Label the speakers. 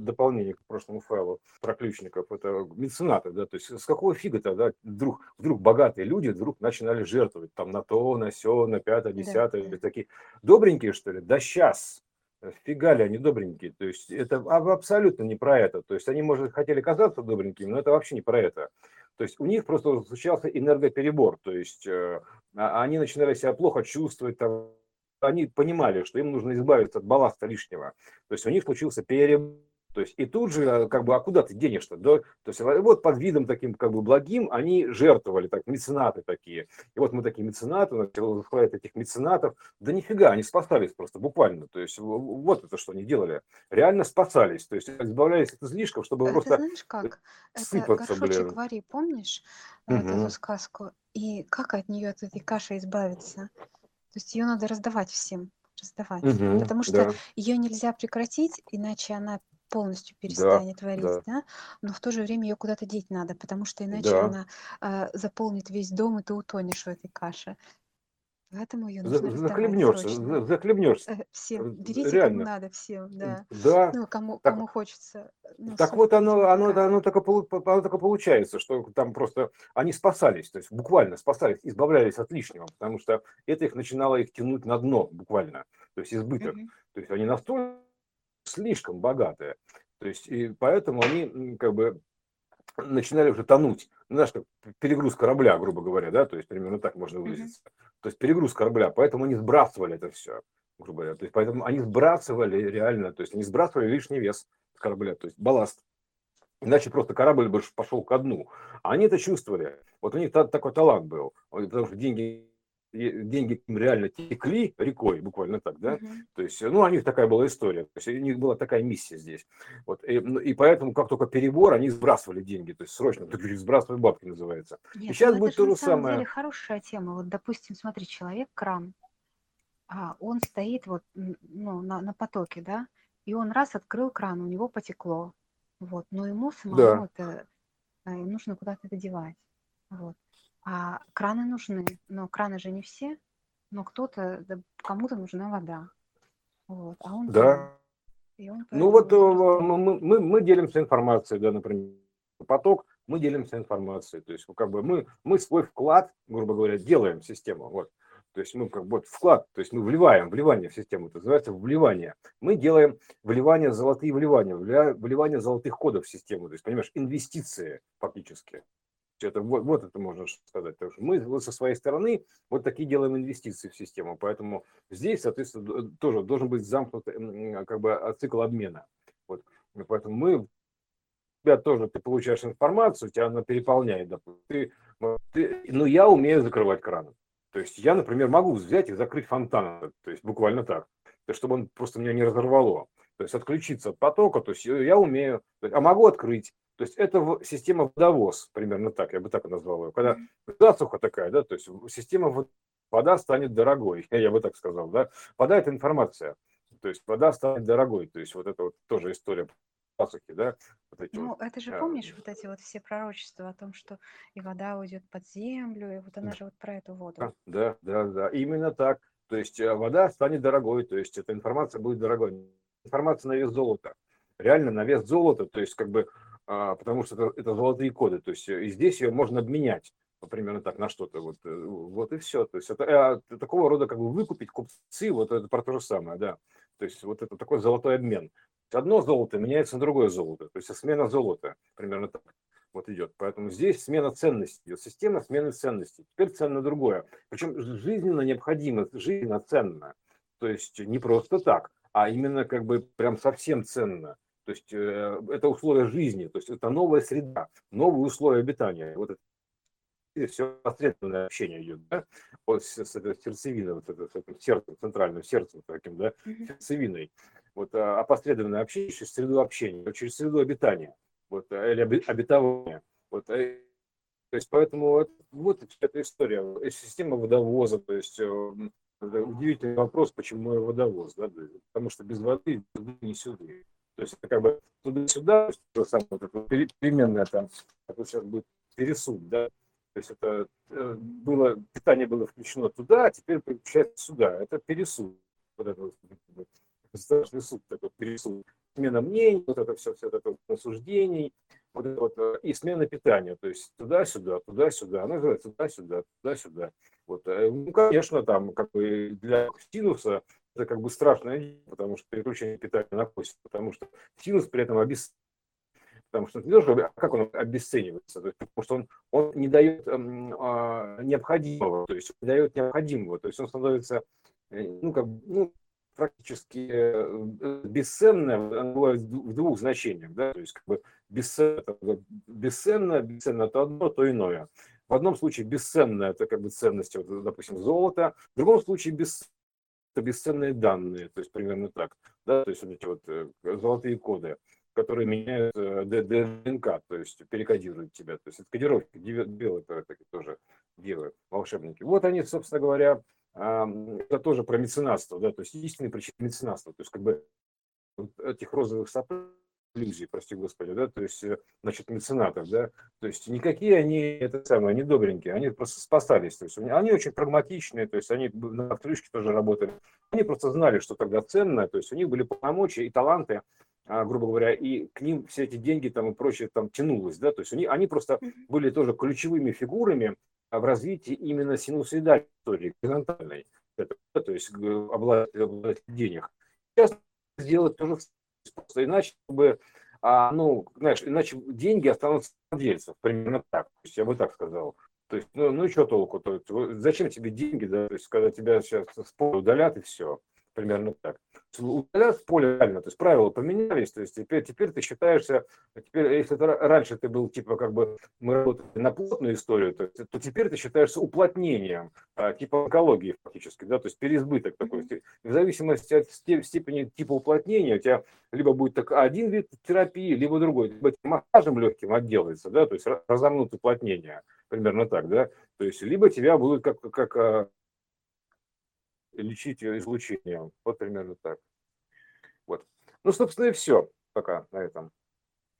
Speaker 1: дополнение к прошлому файлу про ключников, это меценаты, да, то есть с какого фига тогда вдруг, вдруг богатые люди вдруг начинали жертвовать там на то, на все, на пятое, десятое, да. такие добренькие, что ли? Да сейчас, фига ли они добренькие, то есть это абсолютно не про это, то есть они, может, хотели казаться добренькими, но это вообще не про это. То есть у них просто случался энергоперебор, то есть э, а, они начинали себя плохо чувствовать, там, они понимали, что им нужно избавиться от балласта лишнего. То есть у них случился перебор то есть и тут же, э, как бы, а куда ты денешься? Да? То есть вот под видом таким, как бы, благим они жертвовали, так, меценаты такие. И вот мы такие меценаты, начал этих меценатов. Да нифига, они спасались просто, буквально. То есть вот это, что они делали. Реально спасались. То есть избавлялись от излишков, чтобы
Speaker 2: Это
Speaker 1: просто
Speaker 2: знаешь как? Это
Speaker 1: сыпаться,
Speaker 2: горшочек
Speaker 1: блин.
Speaker 2: вари, помнишь э, вот эту сказку? И как от нее, от этой каши избавиться? То есть ее надо раздавать всем, раздавать.
Speaker 1: Мгм.
Speaker 2: Потому что
Speaker 1: Да,
Speaker 2: ее нельзя прекратить, иначе она полностью
Speaker 1: да,
Speaker 2: перестанет варить,
Speaker 1: да,
Speaker 2: да, но в то же время ее куда-то деть надо, потому что иначе
Speaker 1: да.
Speaker 2: она а, заполнит весь дом, и ты утонешь в этой каше. Поэтому ее нужно
Speaker 1: Захлебнешься,
Speaker 2: срочно.
Speaker 1: за- захлебнешься.
Speaker 2: Э, Всем.
Speaker 1: Э,
Speaker 2: Берите кому
Speaker 1: Реально.
Speaker 2: надо, всем, да.
Speaker 1: Да.
Speaker 2: Ну, кому,
Speaker 1: Так,
Speaker 2: кому хочется, ну,
Speaker 1: Так вот оно, оно,
Speaker 2: такая.
Speaker 1: оно, только, полу- оно только получается, что там просто они спасались, то есть буквально спасались, избавлялись от лишнего, потому что это их начинало их тянуть на дно буквально, то есть избыток.
Speaker 2: Мгм.
Speaker 1: То есть они настолько слишком богатые, то есть и поэтому они как бы начинали уже тонуть. Ну, знаешь, как перегруз корабля, грубо говоря, да, то есть примерно так можно выразиться. То есть перегруз корабля, поэтому они сбрасывали это все, грубо говоря. То есть поэтому они сбрасывали реально, то есть они сбрасывали лишний вес с корабля, то есть балласт. Иначе просто корабль бы пошел ко дну. А они это чувствовали. Вот у них та- такой талант был. Потому что деньги, деньги им реально текли рекой, буквально так, да?
Speaker 2: Мгм.
Speaker 1: То есть, ну, у них такая была история. То есть, у них была такая миссия здесь. Вот. И, ну, и поэтому, как только перебор, они сбрасывали деньги. То есть, срочно. Так, сбрасывай бабки называется. И
Speaker 2: Нет, ну
Speaker 1: сейчас
Speaker 2: это
Speaker 1: будет то же
Speaker 2: самом деле
Speaker 1: самое.
Speaker 2: хорошая тема. Вот, допустим, смотри, человек кран, а он стоит вот ну, на, на потоке, да, и он раз открыл кран, у него потекло, вот, но ему самому
Speaker 1: Да,
Speaker 2: это э, нужно куда-то это девать, вот. А краны нужны, но краны же не все, но кто-то, да, кому-то нужна вода, вот, а он
Speaker 1: да.
Speaker 2: и он
Speaker 1: Ну вот э, мы, мы, мы делимся информацией, да, например, поток, мы делимся информацией. То есть ну, как бы мы, мы свой вклад, грубо говоря, делаем в систему. Вот. То есть мы как бы вот вклад, то есть мы вливаем, вливание в систему, это называется вливание. Мы делаем вливание, золотые вливания, вливание золотых кодов в систему. То есть, понимаешь, инвестиции фактически. Это, вот, вот это можно сказать. Потому что мы со своей стороны вот такие делаем инвестиции в систему. Поэтому здесь, соответственно, тоже должен быть замкнут как бы а, цикл обмена. Вот. Поэтому мы тебя тоже ты получаешь информацию, тебя она переполняет, допустим. Ты, ты- ну, я умею закрывать краны. То есть я, например, могу взять и закрыть фонтан, то есть буквально так, чтобы он просто меня не разорвало. То есть отключиться от потока, то есть я умею, а могу открыть. То есть это система водовоз, примерно так, я бы так назвал ее. Когда засуха такая, да, то есть система вод- вода станет дорогой, я бы так сказал, да. Вода – это информация, то есть вода станет дорогой, то есть вот это вот тоже история засухи, да, вот эти
Speaker 2: Ну,
Speaker 1: вот.
Speaker 2: это же
Speaker 1: а,
Speaker 2: помнишь вот эти вот все пророчества о том, что и вода уйдет под землю, и вот она же вот про эту воду.
Speaker 1: Да, да, да, да, именно так. То есть э, вода станет дорогой, то есть эта информация будет дорогой. Информация на вес золота. Реально на вес золота, то есть как бы, а, потому что это, это золотые коды, то есть э, и здесь ее можно обменять, примерно так, на что-то, вот, э, вот и все. То есть это э, такого рода как бы выкупить купцы, вот это про то же самое, да. То есть вот это такой золотой обмен. Одно золото меняется на другое золото, то есть смена золота, примерно так вот идет. Поэтому здесь смена ценностей, идет система смены ценностей. Теперь ценно другое. Причем жизненно необходимо, жизненно ценно. То есть не просто так, а именно как бы прям совсем ценно. То есть э, это условия жизни, то есть это новая среда, новые условия обитания. Вот это все посредственное общение идет, да, вот с, с этой сердцевиной, вот это, с этим сердцем, центральным сердцем таким, да, сердцевиной. Вот а опосредованное общение через среду общения, через среду обитания, вот, а, или обетования. Вот, э, то есть поэтому вот, вот эта история, э, система водовоза, то есть э, это удивительный вопрос, почему водовоз, да, потому что без воды не сюда. То есть это как бы туда-сюда, то самое, вот это пере- переменная там, это сейчас будет пересуд, да, то есть это э, было, питание было включено туда, а теперь переключается сюда. Это пересуд. Вот это вот, страшный суд такой, пересуд. смена мнений, вот это все, все это осуждений, вот это вот, э, и смена питания, то есть туда-сюда, туда-сюда, она называется туда-сюда, туда-сюда. Вот, э, ну, конечно, там, как бы для синуса это как бы страшное, потому что переключение питания на кость, потому что синус при этом обесценивается потому что не то, а как он обесценивается, то есть, потому что он, он не дает эм, э, необходимого, то есть не дает необходимого, то есть он становится, э, ну, как ну, практически э, бесценное бывает в двух значениях, да, то есть как бы бесценно, бесценно, бесценно то одно, то иное. В одном случае бесценно это как бы ценность, вот, допустим, золота, в другом случае бес, это бесценные данные, то есть примерно так, да, то есть вот эти вот золотые коды которые меняют э, ДНК, то есть перекодируют тебя. То есть это кодировки, таки тоже делают волшебники. Вот они, собственно говоря, это тоже про меценатство, да, то есть истинные причины меценатства. То есть как бы этих розовых соплей, иллюзий, прости господи, да, то есть, э, значит, меценатов, да, то есть никакие они, это самое, не добренькие, они просто спасались, то есть они очень прагматичные, то есть они на автолюшке тоже работали, они просто знали, что тогда ценно, то есть у них были полномочия и таланты, а, грубо говоря, и к ним все эти деньги там и прочее там тянулось, да, то есть они, они просто были тоже ключевыми фигурами в развитии именно синусоидальной истории, горизонтальной, то есть обладать, денег. Сейчас сделать тоже просто иначе, чтобы, а, ну, знаешь, иначе деньги останутся владельцев, примерно так, то есть я бы так сказал. То есть, ну, ну что толку? То есть, зачем тебе деньги, да, то есть, когда тебя сейчас с поля удалят и все примерно так. Удалят поле реально, то есть правила поменялись, то есть теперь, теперь ты считаешься, теперь, если ты, раньше ты был типа как бы, мы работали на плотную историю, то, то теперь ты считаешься уплотнением, а, типа онкологии фактически, да, то есть переизбыток такой. В зависимости от степени типа уплотнения у тебя либо будет так один вид терапии, либо другой, либо массажем легким отделается, да, то есть разомнут уплотнение, примерно так, да, то есть либо тебя будут как, как лечить излучением. Вот примерно так. Вот. Ну, собственно, и все пока на этом.